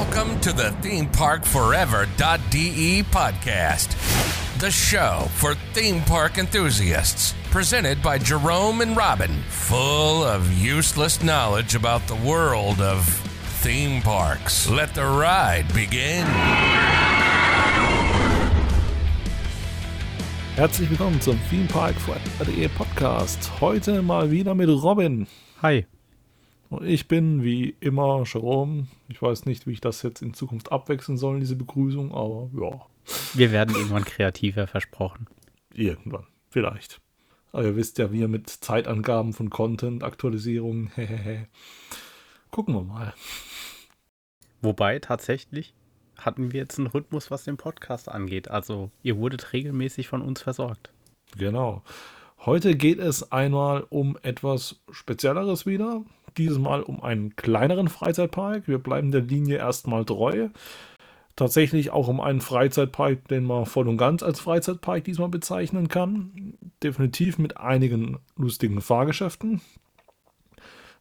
Welcome to the ThemeParkForever.de podcast, the show for theme park enthusiasts. Presented by Jerome and Robin, full of useless knowledge about the world of theme parks. Let the ride begin. Herzlich willkommen zum Theme Park Forever.de Podcast. Heute mal wieder mit Robin. Hi. Und ich bin wie immer Jerome. Ich weiß nicht, wie ich das jetzt in Zukunft abwechseln soll, diese Begrüßung, aber ja. Wir werden irgendwann kreativer, versprochen. Irgendwann, vielleicht. Aber ihr wisst ja, wir mit Zeitangaben von Content, Aktualisierung, Gucken wir mal. Wobei tatsächlich hatten wir jetzt einen Rhythmus, was den Podcast angeht. Also ihr wurdet regelmäßig von uns versorgt. Genau. Heute geht es einmal um etwas Spezielleres wieder dieses Mal um einen kleineren Freizeitpark. Wir bleiben der Linie erstmal treu. Tatsächlich auch um einen Freizeitpark, den man voll und ganz als Freizeitpark diesmal bezeichnen kann. Definitiv mit einigen lustigen Fahrgeschäften.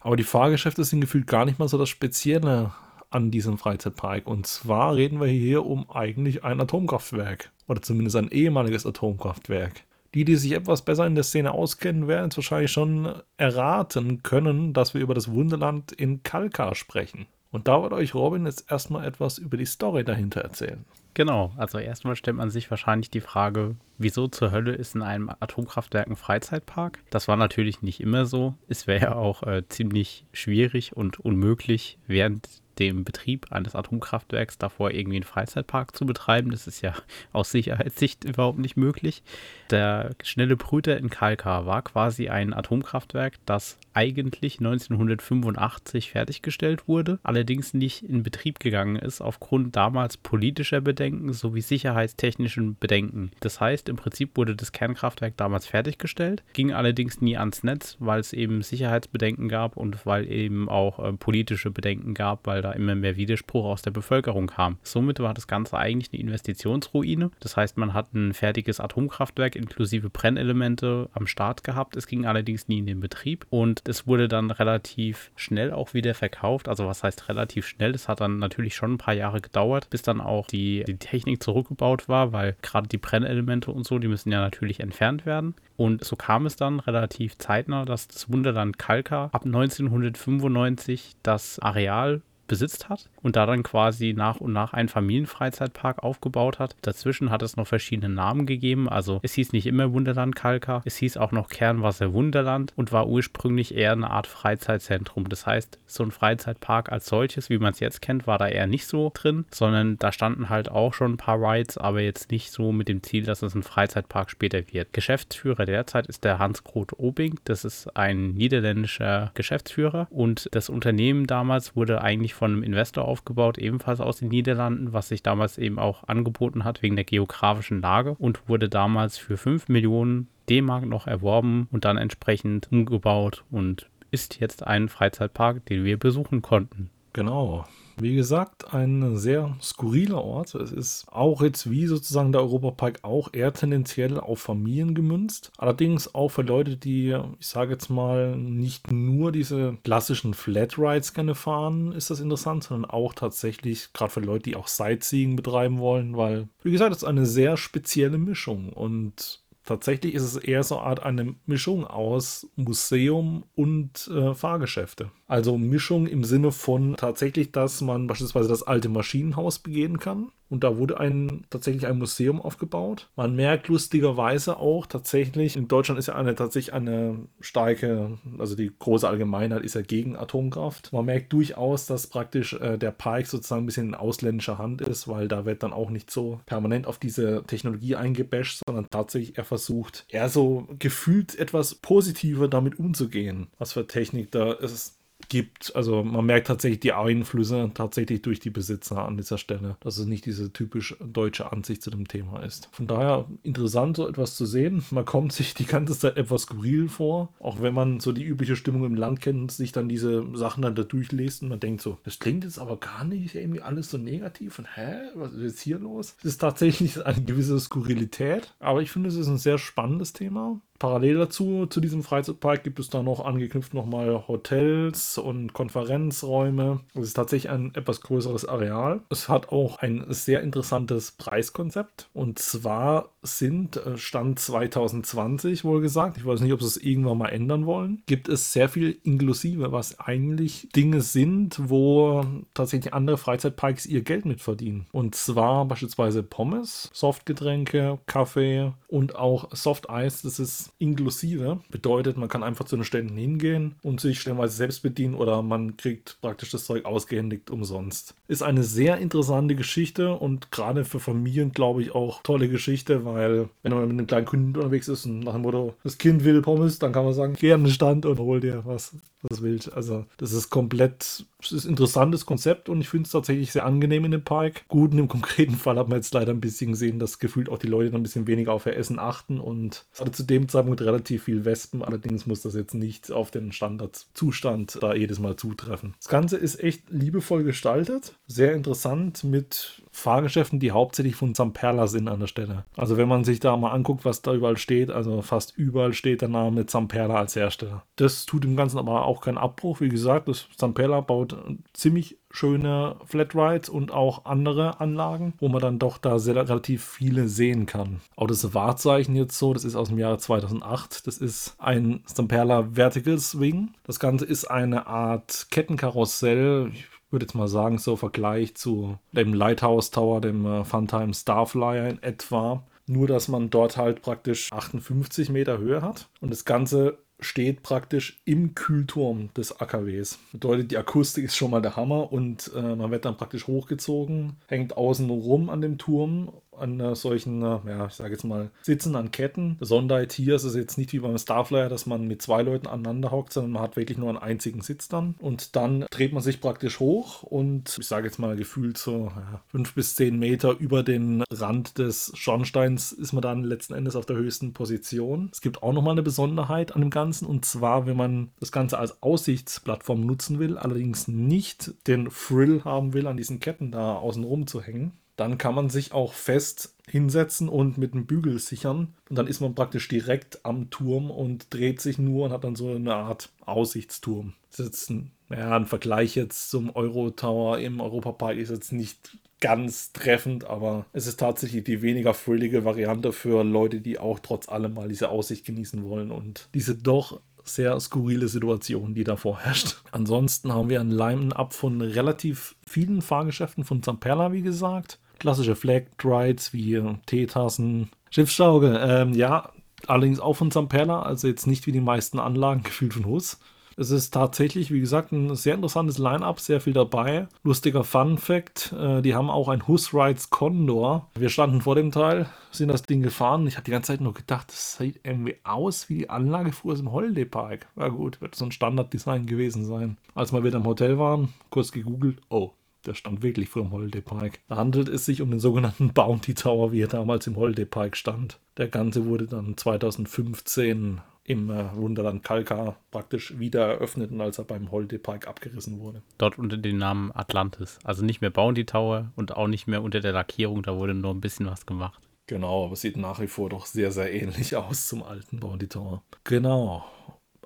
Aber die Fahrgeschäfte sind gefühlt gar nicht mal so das Spezielle an diesem Freizeitpark. Und zwar reden wir hier um eigentlich ein Atomkraftwerk. Oder zumindest ein ehemaliges Atomkraftwerk. Die, die sich etwas besser in der Szene auskennen, werden es wahrscheinlich schon erraten können, dass wir über das Wunderland in Kalkar sprechen. Und da wird euch Robin jetzt erstmal etwas über die Story dahinter erzählen. Genau, also erstmal stellt man sich wahrscheinlich die Frage, wieso zur Hölle ist in einem Atomkraftwerk ein Freizeitpark? Das war natürlich nicht immer so. Es wäre ja auch äh, ziemlich schwierig und unmöglich, während dem Betrieb eines Atomkraftwerks davor irgendwie einen Freizeitpark zu betreiben. Das ist ja aus Sicherheitssicht überhaupt nicht möglich. Der schnelle Brüter in Kalkar war quasi ein Atomkraftwerk, das eigentlich 1985 fertiggestellt wurde, allerdings nicht in Betrieb gegangen ist aufgrund damals politischer Bedenken sowie sicherheitstechnischen Bedenken. Das heißt, im Prinzip wurde das Kernkraftwerk damals fertiggestellt, ging allerdings nie ans Netz, weil es eben Sicherheitsbedenken gab und weil eben auch äh, politische Bedenken gab, weil da immer mehr Widerspruch aus der Bevölkerung kam. Somit war das Ganze eigentlich eine Investitionsruine. Das heißt, man hat ein fertiges Atomkraftwerk inklusive Brennelemente am Start gehabt. Es ging allerdings nie in den Betrieb und es wurde dann relativ schnell auch wieder verkauft. Also was heißt relativ schnell? Es hat dann natürlich schon ein paar Jahre gedauert, bis dann auch die, die Technik zurückgebaut war, weil gerade die Brennelemente und so, die müssen ja natürlich entfernt werden. Und so kam es dann relativ zeitnah, dass das Wunderland Kalka ab 1995 das Areal besitzt hat und da dann quasi nach und nach einen Familienfreizeitpark aufgebaut hat. Dazwischen hat es noch verschiedene Namen gegeben. Also es hieß nicht immer Wunderland Kalka, es hieß auch noch Kernwasser Wunderland und war ursprünglich eher eine Art Freizeitzentrum. Das heißt, so ein Freizeitpark als solches, wie man es jetzt kennt, war da eher nicht so drin, sondern da standen halt auch schon ein paar Rides, aber jetzt nicht so mit dem Ziel, dass es ein Freizeitpark später wird. Geschäftsführer derzeit ist der Hans-Groth Obing. Das ist ein niederländischer Geschäftsführer und das Unternehmen damals wurde eigentlich von einem Investor aufgebaut, ebenfalls aus den Niederlanden, was sich damals eben auch angeboten hat wegen der geografischen Lage und wurde damals für 5 Millionen D-Mark noch erworben und dann entsprechend umgebaut und ist jetzt ein Freizeitpark, den wir besuchen konnten. Genau. Wie gesagt, ein sehr skurriler Ort. Es ist auch jetzt wie sozusagen der Europapark auch eher tendenziell auf Familien gemünzt. Allerdings auch für Leute, die, ich sage jetzt mal, nicht nur diese klassischen Flatrides gerne fahren, ist das interessant, sondern auch tatsächlich gerade für Leute, die auch Sightseeing betreiben wollen, weil, wie gesagt, es ist eine sehr spezielle Mischung und Tatsächlich ist es eher so eine Art eine Mischung aus Museum und äh, Fahrgeschäfte. Also Mischung im Sinne von tatsächlich, dass man beispielsweise das alte Maschinenhaus begehen kann. Und da wurde ein, tatsächlich ein Museum aufgebaut. Man merkt lustigerweise auch tatsächlich, in Deutschland ist ja eine, tatsächlich eine starke, also die große Allgemeinheit ist ja gegen Atomkraft. Man merkt durchaus, dass praktisch äh, der Park sozusagen ein bisschen in ausländischer Hand ist, weil da wird dann auch nicht so permanent auf diese Technologie eingebasht, sondern tatsächlich er versucht, eher so gefühlt etwas positiver damit umzugehen, was für Technik da ist gibt. Also man merkt tatsächlich die Einflüsse tatsächlich durch die Besitzer an dieser Stelle, dass es nicht diese typisch deutsche Ansicht zu dem Thema ist. Von daher interessant, so etwas zu sehen. Man kommt sich die ganze Zeit etwas skurril vor, auch wenn man so die übliche Stimmung im Land kennt sich dann diese Sachen dann da durchliest und man denkt so, das klingt jetzt aber gar nicht irgendwie alles so negativ und hä, was ist jetzt hier los? Es ist tatsächlich eine gewisse Skurrilität, aber ich finde, es ist ein sehr spannendes Thema Parallel dazu, zu diesem Freizeitpark, gibt es da noch angeknüpft nochmal Hotels und Konferenzräume. Es ist tatsächlich ein etwas größeres Areal. Es hat auch ein sehr interessantes Preiskonzept. Und zwar sind, äh, Stand 2020 wohl gesagt, ich weiß nicht, ob sie es irgendwann mal ändern wollen, gibt es sehr viel inklusive, was eigentlich Dinge sind, wo tatsächlich andere Freizeitparks ihr Geld mit verdienen. Und zwar beispielsweise Pommes, Softgetränke, Kaffee und auch Soft Eis. Das ist inklusive. Bedeutet, man kann einfach zu den Ständen hingehen und sich stellenweise selbst bedienen oder man kriegt praktisch das Zeug ausgehändigt umsonst. Ist eine sehr interessante Geschichte und gerade für Familien, glaube ich, auch tolle Geschichte, weil wenn man mit einem kleinen Kind unterwegs ist und nach dem Motto, das Kind will Pommes, dann kann man sagen, geh an den Stand und hol dir was, was willst. Also das ist komplett, es ist ein interessantes Konzept und ich finde es tatsächlich sehr angenehm in dem Park. Gut, in dem konkreten Fall hat man jetzt leider ein bisschen gesehen, dass gefühlt auch die Leute dann ein bisschen weniger auf ihr Essen achten und es hatte zu dem Zeitpunkt relativ viel Wespen, allerdings muss das jetzt nicht auf den Standardzustand da jedes Mal zutreffen. Das Ganze ist echt liebevoll gestaltet, sehr interessant mit Fahrgeschäften, die hauptsächlich von Zamperla sind an der Stelle. Also wenn man sich da mal anguckt, was da überall steht, also fast überall steht der Name Zamperla als Hersteller. Das tut dem Ganzen aber auch keinen Abbruch. Wie gesagt, das Zamperla baut ziemlich schöne Flatrides und auch andere Anlagen, wo man dann doch da sehr, relativ viele sehen kann. Auch das Wahrzeichen jetzt so, das ist aus dem Jahre 2008. Das ist ein Zamperla Vertical Swing. Das Ganze ist eine Art Kettenkarussell. Ich würde jetzt mal sagen, so Vergleich zu dem Lighthouse Tower, dem äh, Funtime Starflyer in etwa. Nur, dass man dort halt praktisch 58 Meter Höhe hat und das Ganze steht praktisch im Kühlturm des AKWs. Bedeutet, die Akustik ist schon mal der Hammer und äh, man wird dann praktisch hochgezogen, hängt außen rum an dem Turm an äh, solchen, äh, ja, ich sage jetzt mal, Sitzen an Ketten. Besonderheit hier ist es jetzt nicht wie beim Starflyer, dass man mit zwei Leuten aneinander hockt, sondern man hat wirklich nur einen einzigen Sitz dann. Und dann dreht man sich praktisch hoch und ich sage jetzt mal gefühlt so ja, fünf bis zehn Meter über den Rand des Schornsteins ist man dann letzten Endes auf der höchsten Position. Es gibt auch nochmal eine Besonderheit an dem Ganzen und zwar, wenn man das Ganze als Aussichtsplattform nutzen will, allerdings nicht den Thrill haben will, an diesen Ketten da außen rum zu hängen, dann kann man sich auch fest hinsetzen und mit einem Bügel sichern. Und dann ist man praktisch direkt am Turm und dreht sich nur und hat dann so eine Art Aussichtsturm. Das ist jetzt ein, ja, ein Vergleich jetzt zum Euro-Tower im Europapark ist jetzt nicht ganz treffend, aber es ist tatsächlich die weniger füllige Variante für Leute, die auch trotz allem mal diese Aussicht genießen wollen und diese doch sehr skurrile Situation, die da vorherrscht. Ansonsten haben wir ein Line-Up von relativ vielen Fahrgeschäften von Zamperla, wie gesagt klassische Flag Rides wie Teetassen, Schiffsschaukel. Ähm, ja, allerdings auch von Zamperla, also jetzt nicht wie die meisten Anlagen gefühlt von Hus. Es ist tatsächlich, wie gesagt, ein sehr interessantes Line-Up, sehr viel dabei. Lustiger Fun-Fact: äh, Die haben auch ein Hus Rides Condor. Wir standen vor dem Teil, sind das Ding gefahren. Ich habe die ganze Zeit nur gedacht, das sieht irgendwie aus wie die Anlage früher im Holiday Park. Na gut, wird so ein Standarddesign gewesen sein. Als wir wieder im Hotel waren, kurz gegoogelt, oh, der stand wirklich vor dem Holiday Park. Da handelt es sich um den sogenannten Bounty Tower, wie er damals im Holiday Park stand. Der Ganze wurde dann 2015 im äh, Wunderland Kalka praktisch wieder eröffnet und als er beim Holiday Park abgerissen wurde. Dort unter dem Namen Atlantis. Also nicht mehr Bounty Tower und auch nicht mehr unter der Lackierung, da wurde nur ein bisschen was gemacht. Genau, aber sieht nach wie vor doch sehr, sehr ähnlich aus zum alten Bounty Tower. Genau.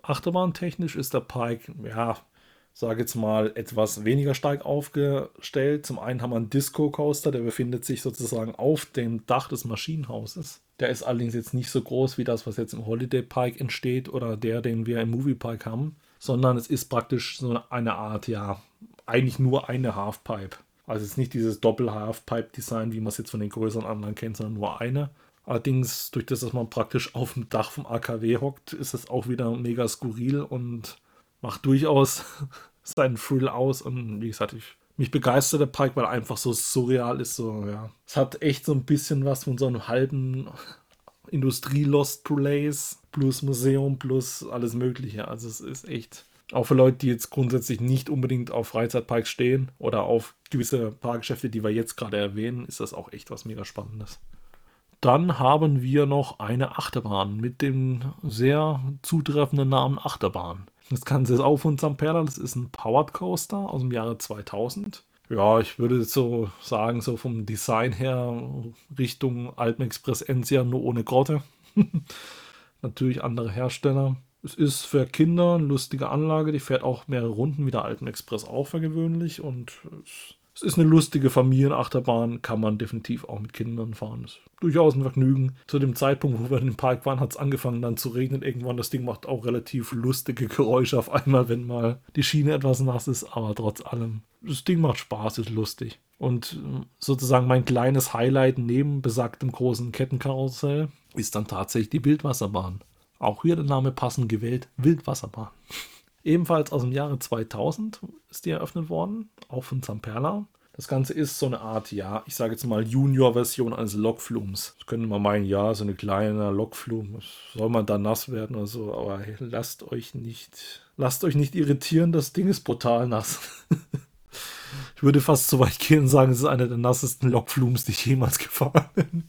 Achterbahntechnisch ist der Park, ja, sage jetzt mal, etwas weniger stark aufgestellt. Zum einen haben wir einen Disco Coaster, der befindet sich sozusagen auf dem Dach des Maschinenhauses. Der ist allerdings jetzt nicht so groß wie das, was jetzt im Holiday Park entsteht oder der, den wir im Movie Park haben, sondern es ist praktisch so eine Art, ja, eigentlich nur eine Halfpipe. Also es ist nicht dieses Doppel-Halfpipe-Design, wie man es jetzt von den größeren anderen kennt, sondern nur eine. Allerdings, durch das, dass man praktisch auf dem Dach vom AKW hockt, ist es auch wieder mega skurril und macht durchaus seinen Thrill aus. Und wie gesagt, ich, mich begeistert der Park, weil er einfach so surreal ist. So, ja. Es hat echt so ein bisschen was von so einem halben Industrie-Lost Place plus Museum plus alles Mögliche. Also es ist echt. Auch für Leute, die jetzt grundsätzlich nicht unbedingt auf Freizeitparks stehen oder auf gewisse Parkgeschäfte, die wir jetzt gerade erwähnen, ist das auch echt was mega Spannendes. Dann haben wir noch eine Achterbahn mit dem sehr zutreffenden Namen Achterbahn. Das Ganze ist auch von Zamperla. Das ist ein Powered Coaster aus dem Jahre 2000. Ja, ich würde so sagen, so vom Design her Richtung Alpenexpress Ensia, nur ohne Grotte. Natürlich andere Hersteller. Es ist für Kinder eine lustige Anlage, die fährt auch mehrere Runden wie der Alpen Express auch für gewöhnlich und es es ist eine lustige Familienachterbahn, kann man definitiv auch mit Kindern fahren. Ist durchaus ein Vergnügen. Zu dem Zeitpunkt, wo wir in dem Park waren, hat es angefangen dann zu regnen. Irgendwann, das Ding macht auch relativ lustige Geräusche auf einmal, wenn mal die Schiene etwas nass ist, aber trotz allem, das Ding macht Spaß, ist lustig. Und äh, sozusagen mein kleines Highlight neben besagtem großen Kettenkarussell ist dann tatsächlich die Wildwasserbahn. Auch hier der Name passend gewählt, Wildwasserbahn. Ebenfalls aus dem Jahre 2000 ist die eröffnet worden, auch von Zamperla. Das Ganze ist so eine Art, ja, ich sage jetzt mal Junior-Version eines Lokflums. Das könnte man meinen, ja, so eine kleine Lokflum. Soll man da nass werden oder so, aber lasst euch nicht, lasst euch nicht irritieren, das Ding ist brutal nass. ich würde fast so weit gehen und sagen, es ist einer der nassesten Lokflums, die ich jemals gefahren bin.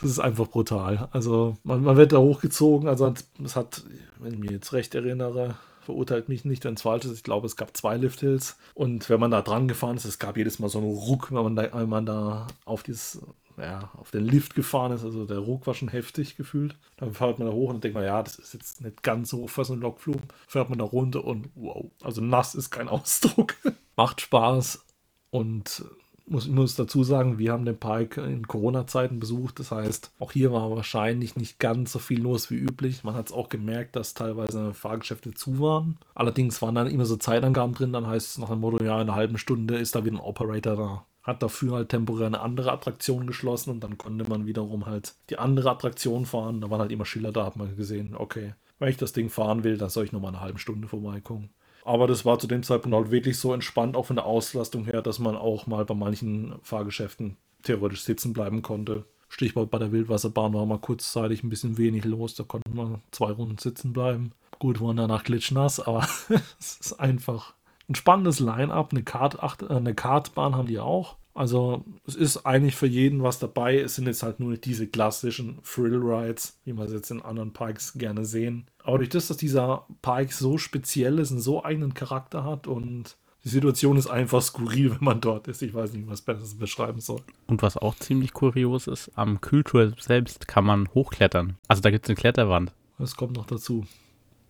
Das ist einfach brutal. Also, man, man wird da hochgezogen. Also, es hat, wenn ich mich jetzt recht erinnere, verurteilt mich nicht, wenn es falsch ist. Ich glaube, es gab zwei Lifthills. Und wenn man da dran gefahren ist, es gab jedes Mal so einen Ruck, wenn man da, wenn man da auf dieses ja, auf den Lift gefahren ist, also der Ruck war schon heftig gefühlt. Dann fährt man da hoch und denkt man, ja, das ist jetzt nicht ganz so für so einen Lokflug. Fährt man da runter und wow, also nass ist kein Ausdruck. Macht Spaß und muss, ich muss dazu sagen, wir haben den Park in Corona-Zeiten besucht. Das heißt, auch hier war wahrscheinlich nicht ganz so viel los wie üblich. Man hat es auch gemerkt, dass teilweise Fahrgeschäfte zu waren. Allerdings waren dann immer so Zeitangaben drin. Dann heißt es nach dem Motto, ja, in einer halben Stunde ist da wieder ein Operator da. Hat dafür halt temporär eine andere Attraktion geschlossen und dann konnte man wiederum halt die andere Attraktion fahren. Da waren halt immer Schilder da, hat man gesehen, okay, wenn ich das Ding fahren will, dann soll ich nochmal eine halbe Stunde vorbeikommen. Aber das war zu dem Zeitpunkt halt wirklich so entspannt, auch von der Auslastung her, dass man auch mal bei manchen Fahrgeschäften theoretisch sitzen bleiben konnte. Stichwort bei der Wildwasserbahn war mal kurzzeitig ein bisschen wenig los, da konnten wir zwei Runden sitzen bleiben. Gut, waren danach glitschnass, aber es ist einfach ein spannendes Line-up. Eine, Kart, äh, eine Kartbahn haben die auch. Also es ist eigentlich für jeden was dabei. Es sind jetzt halt nur nicht diese klassischen Thrill-Rides, wie man es jetzt in anderen Parks gerne sehen. Aber durch das, dass dieser Park so speziell ist, einen so eigenen Charakter hat und die Situation ist einfach skurril, wenn man dort ist. Ich weiß nicht, was besser beschreiben soll. Und was auch ziemlich kurios ist, am Kühltour selbst kann man hochklettern. Also da gibt es eine Kletterwand. Das kommt noch dazu.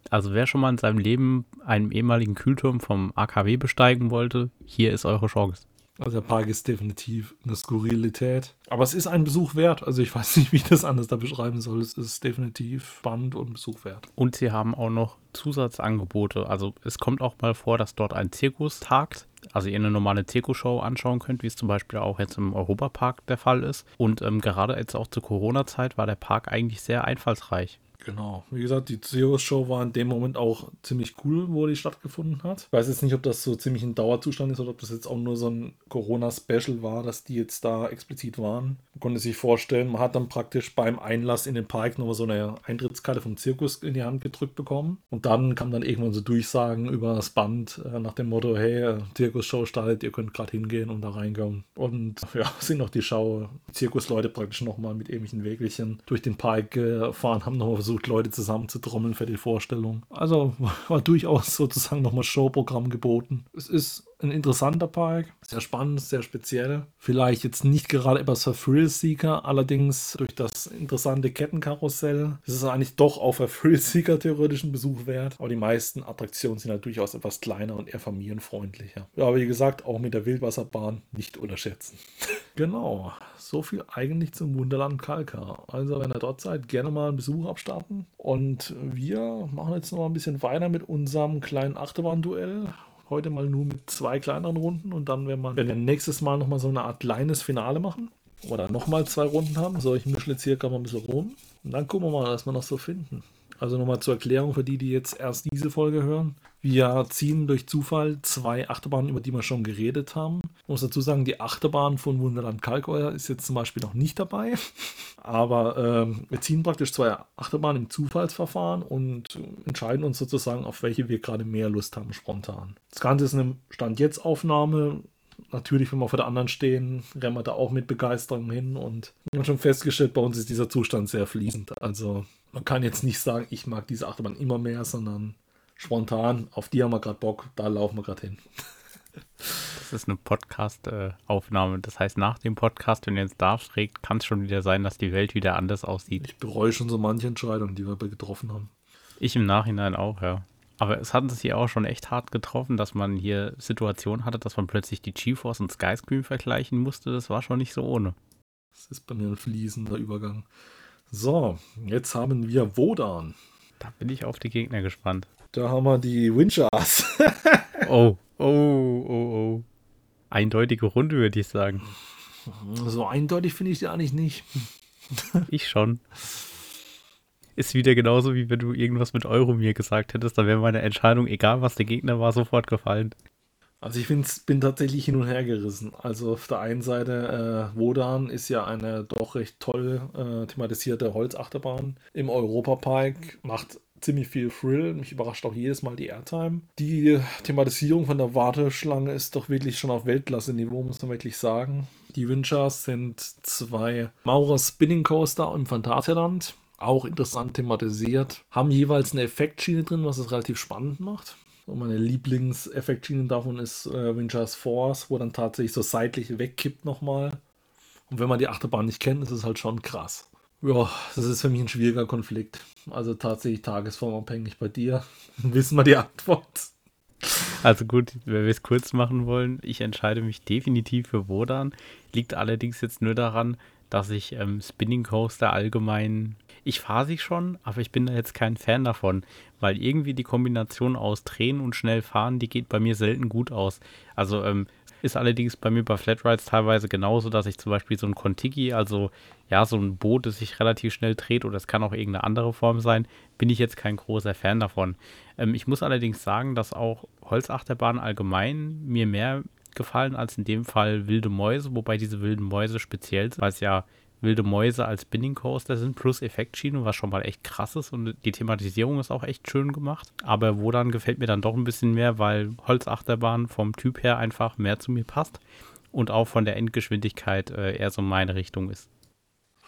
Also wer schon mal in seinem Leben einen ehemaligen Kühlturm vom AKW besteigen wollte, hier ist eure Chance. Also der Park ist definitiv eine Skurrilität. Aber es ist ein Besuch wert. Also ich weiß nicht, wie ich das anders da beschreiben soll. Es ist definitiv spannend und Besuch wert. Und sie haben auch noch Zusatzangebote. Also es kommt auch mal vor, dass dort ein Zirkus tagt. Also ihr eine normale Zirkusshow anschauen könnt, wie es zum Beispiel auch jetzt im Europapark der Fall ist. Und ähm, gerade jetzt auch zur Corona-Zeit war der Park eigentlich sehr einfallsreich. Genau. Wie gesagt, die Zeus-Show war in dem Moment auch ziemlich cool, wo die stattgefunden hat. Ich weiß jetzt nicht, ob das so ziemlich ein Dauerzustand ist oder ob das jetzt auch nur so ein Corona-Special war, dass die jetzt da explizit waren. Man konnte sich vorstellen, man hat dann praktisch beim Einlass in den Park nochmal so eine Eintrittskarte vom Zirkus in die Hand gedrückt bekommen. Und dann kam dann irgendwann so Durchsagen über das Band äh, nach dem Motto, hey, äh, Zirkusshow startet, ihr könnt gerade hingehen und da reinkommen. Und ja, sind noch die Schau, Zirkusleute praktisch nochmal mit ähnlichen Wägelchen durch den Park gefahren, haben nochmal versucht, Leute zusammenzutrommeln für die Vorstellung. Also war durchaus sozusagen nochmal Showprogramm geboten. Es ist ein interessanter Park, sehr spannend, sehr speziell. Vielleicht jetzt nicht gerade etwas für Thrill-Seeker, allerdings durch das interessante Kettenkarussell ist es eigentlich doch auch für Thrill-Seeker theoretischen Besuch wert. Aber die meisten Attraktionen sind halt durchaus etwas kleiner und eher familienfreundlicher. Ja, wie gesagt, auch mit der Wildwasserbahn nicht unterschätzen. genau, so viel eigentlich zum Wunderland Kalkar. Also, wenn ihr dort seid, gerne mal einen Besuch abstarten. Und wir machen jetzt noch mal ein bisschen weiter mit unserem kleinen Achterbahn-Duell heute mal nur mit zwei kleineren Runden und dann werden wir, werden wir nächstes Mal nochmal so eine Art kleines Finale machen. Oder nochmal zwei Runden haben. So, ich mische jetzt hier gerade mal ein bisschen rum. Und dann gucken wir mal, was wir noch so finden. Also nochmal zur Erklärung für die, die jetzt erst diese Folge hören. Wir ziehen durch Zufall zwei Achterbahnen, über die wir schon geredet haben. Ich muss dazu sagen, die Achterbahn von Wunderland Kalkeuer ist jetzt zum Beispiel noch nicht dabei. Aber ähm, wir ziehen praktisch zwei Achterbahnen im Zufallsverfahren und entscheiden uns sozusagen, auf welche wir gerade mehr Lust haben, spontan. Das Ganze ist eine Stand-Jetzt-Aufnahme natürlich, wenn wir vor der anderen stehen, rennen wir da auch mit Begeisterung hin. Und wir haben schon festgestellt, bei uns ist dieser Zustand sehr fließend. Also man kann jetzt nicht sagen, ich mag diese Achterbahn immer mehr, sondern spontan, auf die haben wir gerade Bock, da laufen wir gerade hin. Das ist eine Podcast-Aufnahme. Das heißt, nach dem Podcast, wenn ihr jetzt darf trägt, kann es schon wieder sein, dass die Welt wieder anders aussieht. Ich bereue schon so manche Entscheidungen, die wir getroffen haben. Ich im Nachhinein auch, ja. Aber es hat uns hier auch schon echt hart getroffen, dass man hier Situationen hatte, dass man plötzlich die GeForce und Skyscream vergleichen musste. Das war schon nicht so ohne. Das ist bei mir ein fließender Übergang. So, jetzt haben wir Wodan. Da bin ich auf die Gegner gespannt. Da haben wir die Winchars. oh, oh, oh, oh. Eindeutige Runde, würde ich sagen. So eindeutig finde ich die eigentlich nicht. ich schon. Ist wieder genauso, wie wenn du irgendwas mit Euro mir gesagt hättest, dann wäre meine Entscheidung, egal was der Gegner war, sofort gefallen. Also ich bin tatsächlich hin und her gerissen. Also auf der einen Seite, äh, Wodan ist ja eine doch recht toll äh, thematisierte Holzachterbahn im Europapark, macht ziemlich viel Thrill. Mich überrascht auch jedes Mal die Airtime. Die Thematisierung von der Warteschlange ist doch wirklich schon auf Weltklasse-Niveau, muss man wirklich sagen. Die Winchers sind zwei Maurer Spinning Coaster im Phantasialand auch interessant thematisiert. Haben jeweils eine Effektschiene drin, was es relativ spannend macht. Und meine Lieblingseffektschiene davon ist äh, Winchers Force, wo dann tatsächlich so seitlich wegkippt nochmal. Und wenn man die Achterbahn nicht kennt, ist es halt schon krass. Ja, das ist für mich ein schwieriger Konflikt. Also tatsächlich tagesformabhängig bei dir. Wissen wir die Antwort? Also gut, wenn wir es kurz machen wollen, ich entscheide mich definitiv für Wodan. Liegt allerdings jetzt nur daran, dass ich ähm, Spinning Coaster allgemein ich fahre sie schon, aber ich bin da jetzt kein Fan davon, weil irgendwie die Kombination aus Drehen und schnell fahren, die geht bei mir selten gut aus. Also ähm, ist allerdings bei mir bei Flatrides teilweise genauso, dass ich zum Beispiel so ein Contiki, also ja, so ein Boot, das sich relativ schnell dreht oder es kann auch irgendeine andere Form sein, bin ich jetzt kein großer Fan davon. Ähm, ich muss allerdings sagen, dass auch Holzachterbahnen allgemein mir mehr gefallen als in dem Fall wilde Mäuse, wobei diese wilden Mäuse speziell sind, weil es ja wilde Mäuse als Spinning Coaster sind, plus Effektschiene, was schon mal echt krass ist und die Thematisierung ist auch echt schön gemacht. Aber wo dann gefällt mir dann doch ein bisschen mehr, weil Holzachterbahn vom Typ her einfach mehr zu mir passt und auch von der Endgeschwindigkeit äh, eher so meine Richtung ist.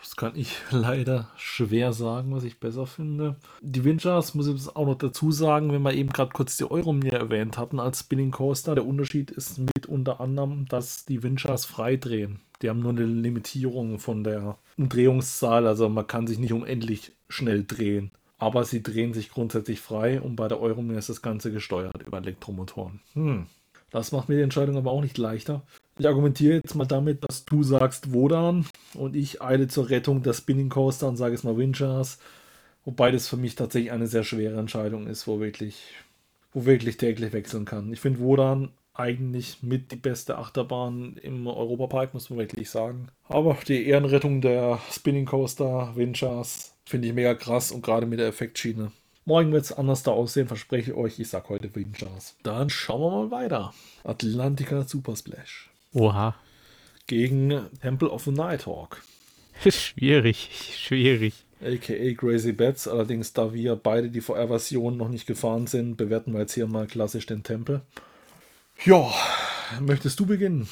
Das kann ich leider schwer sagen, was ich besser finde. Die Winchers, muss ich auch noch dazu sagen, wenn wir eben gerade kurz die Euromir erwähnt hatten als Spinning Coaster. Der Unterschied ist mit unter anderem, dass die Winchers frei drehen. Die haben nur eine Limitierung von der Umdrehungszahl, also man kann sich nicht unendlich schnell drehen. Aber sie drehen sich grundsätzlich frei und bei der Euromir ist das Ganze gesteuert über Elektromotoren. Hm. Das macht mir die Entscheidung aber auch nicht leichter. Ich argumentiere jetzt mal damit, dass du sagst Wodan und ich eile zur Rettung der Spinning Coaster und sage es mal Winchars. Wobei das für mich tatsächlich eine sehr schwere Entscheidung ist, wo wirklich, wo wirklich täglich wechseln kann. Ich finde Wodan eigentlich mit die beste Achterbahn im Europapark, muss man wirklich sagen. Aber die Ehrenrettung der Spinning Coaster Winchars finde ich mega krass und gerade mit der Effektschiene. Morgen wird es anders da aussehen, verspreche ich euch. Ich sag heute Winchars. Dann schauen wir mal weiter. Atlantica Super Splash. Oha. Gegen Temple of the Nighthawk. schwierig, schwierig. AKA Crazy Bats. Allerdings, da wir beide die VR-Version noch nicht gefahren sind, bewerten wir jetzt hier mal klassisch den Tempel. Ja, möchtest du beginnen?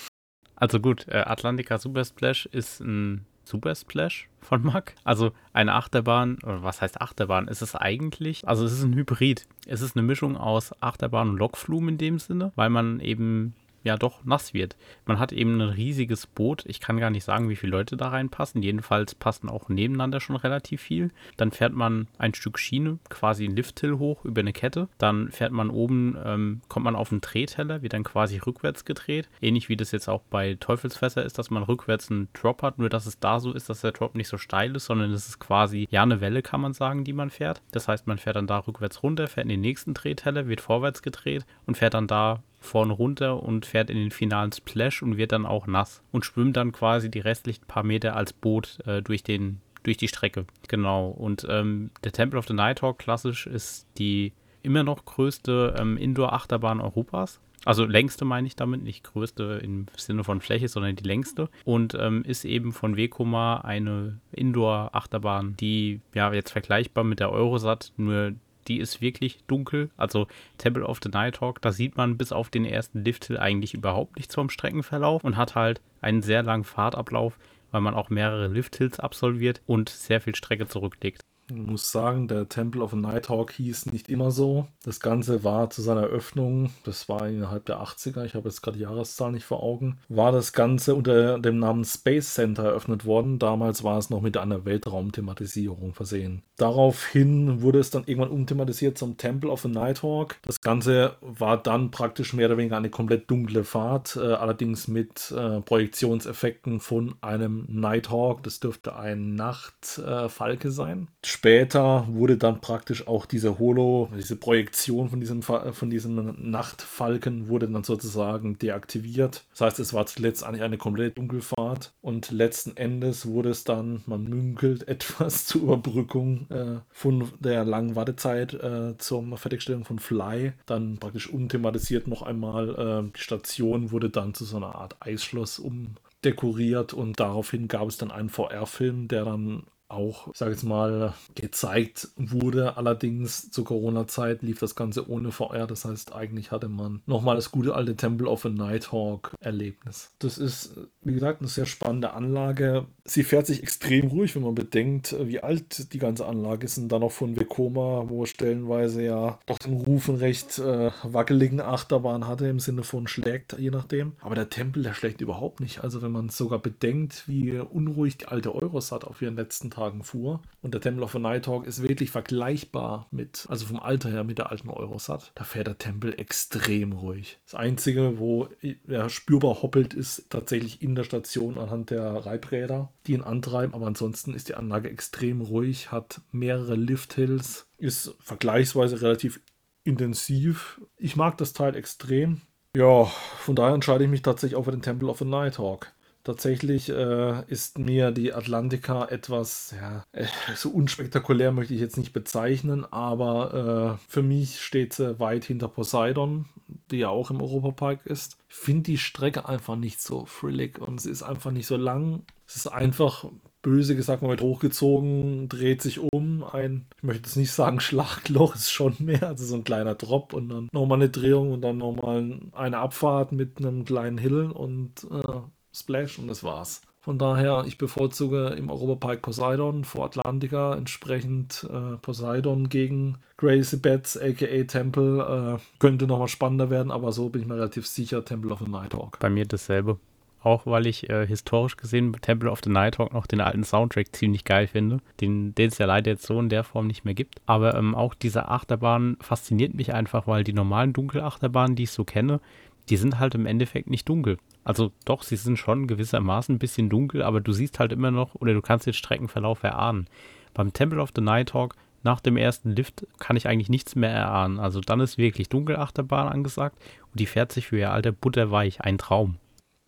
Also gut, äh, Atlantica Super Splash ist ein Super Splash von Mack. Also eine Achterbahn, oder was heißt Achterbahn? Ist es eigentlich? Also es ist ein Hybrid. Es ist eine Mischung aus Achterbahn und Lokflum in dem Sinne, weil man eben ja doch nass wird. Man hat eben ein riesiges Boot. Ich kann gar nicht sagen, wie viele Leute da reinpassen. Jedenfalls passen auch nebeneinander schon relativ viel. Dann fährt man ein Stück Schiene, quasi ein Lifthill hoch über eine Kette. Dann fährt man oben, ähm, kommt man auf einen Drehteller, wird dann quasi rückwärts gedreht. Ähnlich wie das jetzt auch bei Teufelsfässer ist, dass man rückwärts einen Drop hat. Nur dass es da so ist, dass der Drop nicht so steil ist, sondern es ist quasi ja eine Welle, kann man sagen, die man fährt. Das heißt, man fährt dann da rückwärts runter, fährt in den nächsten Drehteller, wird vorwärts gedreht und fährt dann da vorne runter und fährt in den finalen Splash und wird dann auch nass und schwimmt dann quasi die restlichen paar Meter als Boot äh, durch den durch die Strecke. Genau. Und ähm, der Temple of the Nighthawk klassisch ist die immer noch größte ähm, Indoor-Achterbahn Europas. Also längste meine ich damit, nicht größte im Sinne von Fläche, sondern die längste. Und ähm, ist eben von Vekoma eine Indoor-Achterbahn, die ja jetzt vergleichbar mit der Eurosat, nur die ist wirklich dunkel. Also Temple of the Nighthawk, da sieht man bis auf den ersten Lifthill eigentlich überhaupt nichts vom Streckenverlauf und hat halt einen sehr langen Fahrtablauf, weil man auch mehrere Lifthills absolviert und sehr viel Strecke zurücklegt. Ich muss sagen, der Temple of the Nighthawk hieß nicht immer so. Das Ganze war zu seiner Eröffnung, das war innerhalb der 80er, ich habe jetzt gerade die Jahreszahl nicht vor Augen, war das Ganze unter dem Namen Space Center eröffnet worden. Damals war es noch mit einer Weltraumthematisierung versehen. Daraufhin wurde es dann irgendwann umthematisiert zum Temple of the Nighthawk. Das Ganze war dann praktisch mehr oder weniger eine komplett dunkle Fahrt, äh, allerdings mit äh, Projektionseffekten von einem Nighthawk. Das dürfte ein Nachtfalke äh, sein später wurde dann praktisch auch diese Holo, diese Projektion von diesem, von diesem Nachtfalken wurde dann sozusagen deaktiviert. Das heißt, es war zuletzt eigentlich eine komplette Dunkelfahrt und letzten Endes wurde es dann, man münkelt etwas zur Überbrückung äh, von der langen Wartezeit äh, zur Fertigstellung von Fly, dann praktisch unthematisiert noch einmal. Äh, die Station wurde dann zu so einer Art Eisschloss umdekoriert und daraufhin gab es dann einen VR-Film, der dann auch, ich sage jetzt mal, gezeigt wurde. Allerdings zur Corona-Zeit lief das Ganze ohne VR. Das heißt, eigentlich hatte man nochmal das gute alte Temple of a Nighthawk-Erlebnis. Das ist, wie gesagt, eine sehr spannende Anlage. Sie fährt sich extrem ruhig, wenn man bedenkt, wie alt die ganze Anlage ist. Und dann noch von Vekoma, wo stellenweise ja doch den Rufen recht äh, wackeligen Achterbahn hatte, im Sinne von schlägt, je nachdem. Aber der Tempel, der schlägt überhaupt nicht. Also wenn man sogar bedenkt, wie unruhig die alte Eurosat auf ihren letzten Tagen Tagen fuhr. Und der Temple of the Nighthawk ist wirklich vergleichbar mit, also vom Alter her mit der alten Eurosat. Da fährt der Tempel extrem ruhig. Das Einzige, wo er spürbar hoppelt, ist tatsächlich in der Station anhand der Reibräder, die ihn antreiben. Aber ansonsten ist die Anlage extrem ruhig, hat mehrere Lift-Hills, ist vergleichsweise relativ intensiv. Ich mag das Teil extrem. Ja, von daher entscheide ich mich tatsächlich auch für den Temple of the Nighthawk. Tatsächlich äh, ist mir die Atlantica etwas, ja, äh, so unspektakulär möchte ich jetzt nicht bezeichnen, aber äh, für mich steht sie weit hinter Poseidon, die ja auch im Europapark ist. Ich finde die Strecke einfach nicht so frillig und sie ist einfach nicht so lang. Es ist einfach böse gesagt, man wird hochgezogen, dreht sich um. Ein, ich möchte jetzt nicht sagen Schlagloch, ist schon mehr, also so ein kleiner Drop und dann nochmal eine Drehung und dann nochmal eine Abfahrt mit einem kleinen Hill und äh, Splash und das war's. Von daher, ich bevorzuge im Europapark Poseidon vor Atlantica, entsprechend äh, Poseidon gegen Crazy Bats, aka Temple. Äh, könnte nochmal spannender werden, aber so bin ich mir relativ sicher, Temple of the Nighthawk. Bei mir dasselbe. Auch weil ich äh, historisch gesehen Temple of the Nighthawk noch den alten Soundtrack ziemlich geil finde, den, den es ja leider jetzt so in der Form nicht mehr gibt. Aber ähm, auch diese Achterbahn fasziniert mich einfach, weil die normalen Dunkelachterbahnen, die ich so kenne, die sind halt im Endeffekt nicht dunkel. Also doch, sie sind schon gewissermaßen ein bisschen dunkel, aber du siehst halt immer noch oder du kannst den Streckenverlauf erahnen. Beim Temple of the Nighthawk nach dem ersten Lift kann ich eigentlich nichts mehr erahnen. Also dann ist wirklich Dunkelachterbahn angesagt und die fährt sich für ihr alter butterweich. Ein Traum.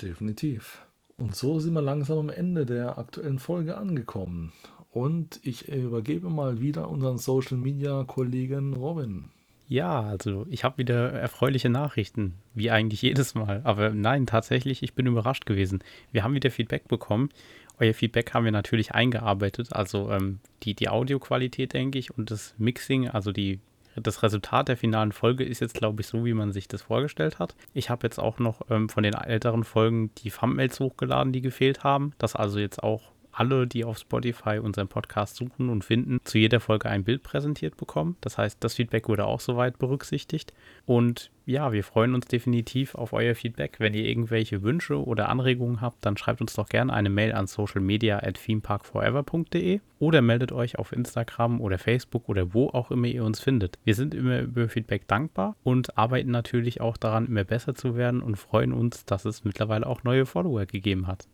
Definitiv. Und so sind wir langsam am Ende der aktuellen Folge angekommen. Und ich übergebe mal wieder unseren Social Media Kollegen Robin. Ja, also ich habe wieder erfreuliche Nachrichten, wie eigentlich jedes Mal. Aber nein, tatsächlich, ich bin überrascht gewesen. Wir haben wieder Feedback bekommen. Euer Feedback haben wir natürlich eingearbeitet. Also ähm, die, die Audioqualität, denke ich, und das Mixing, also die, das Resultat der finalen Folge ist jetzt, glaube ich, so, wie man sich das vorgestellt hat. Ich habe jetzt auch noch ähm, von den älteren Folgen die Thumbnails hochgeladen, die gefehlt haben. Das also jetzt auch alle, die auf Spotify unseren Podcast suchen und finden, zu jeder Folge ein Bild präsentiert bekommen. Das heißt, das Feedback wurde auch soweit berücksichtigt. Und ja, wir freuen uns definitiv auf euer Feedback. Wenn ihr irgendwelche Wünsche oder Anregungen habt, dann schreibt uns doch gerne eine Mail an socialmedia at themeparkforever.de oder meldet euch auf Instagram oder Facebook oder wo auch immer ihr uns findet. Wir sind immer über Feedback dankbar und arbeiten natürlich auch daran, immer besser zu werden und freuen uns, dass es mittlerweile auch neue Follower gegeben hat.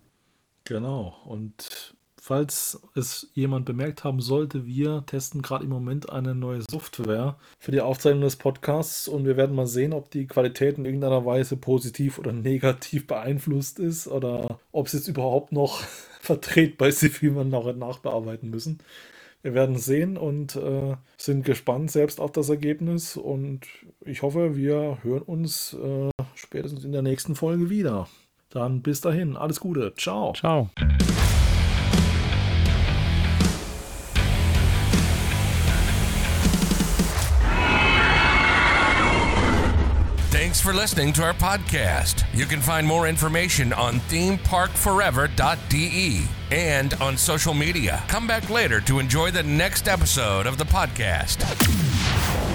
Genau. Und falls es jemand bemerkt haben sollte, wir testen gerade im Moment eine neue Software für die Aufzeichnung des Podcasts und wir werden mal sehen, ob die Qualität in irgendeiner Weise positiv oder negativ beeinflusst ist oder ob es jetzt überhaupt noch vertretbar ist, wie wir noch nachbearbeiten müssen. Wir werden sehen und äh, sind gespannt selbst auf das Ergebnis und ich hoffe, wir hören uns äh, spätestens in der nächsten Folge wieder. Dann bis dahin, alles Gute. Ciao. Ciao. Thanks for listening to our podcast. You can find more information on themeparkforever.de and on social media. Come back later to enjoy the next episode of the podcast.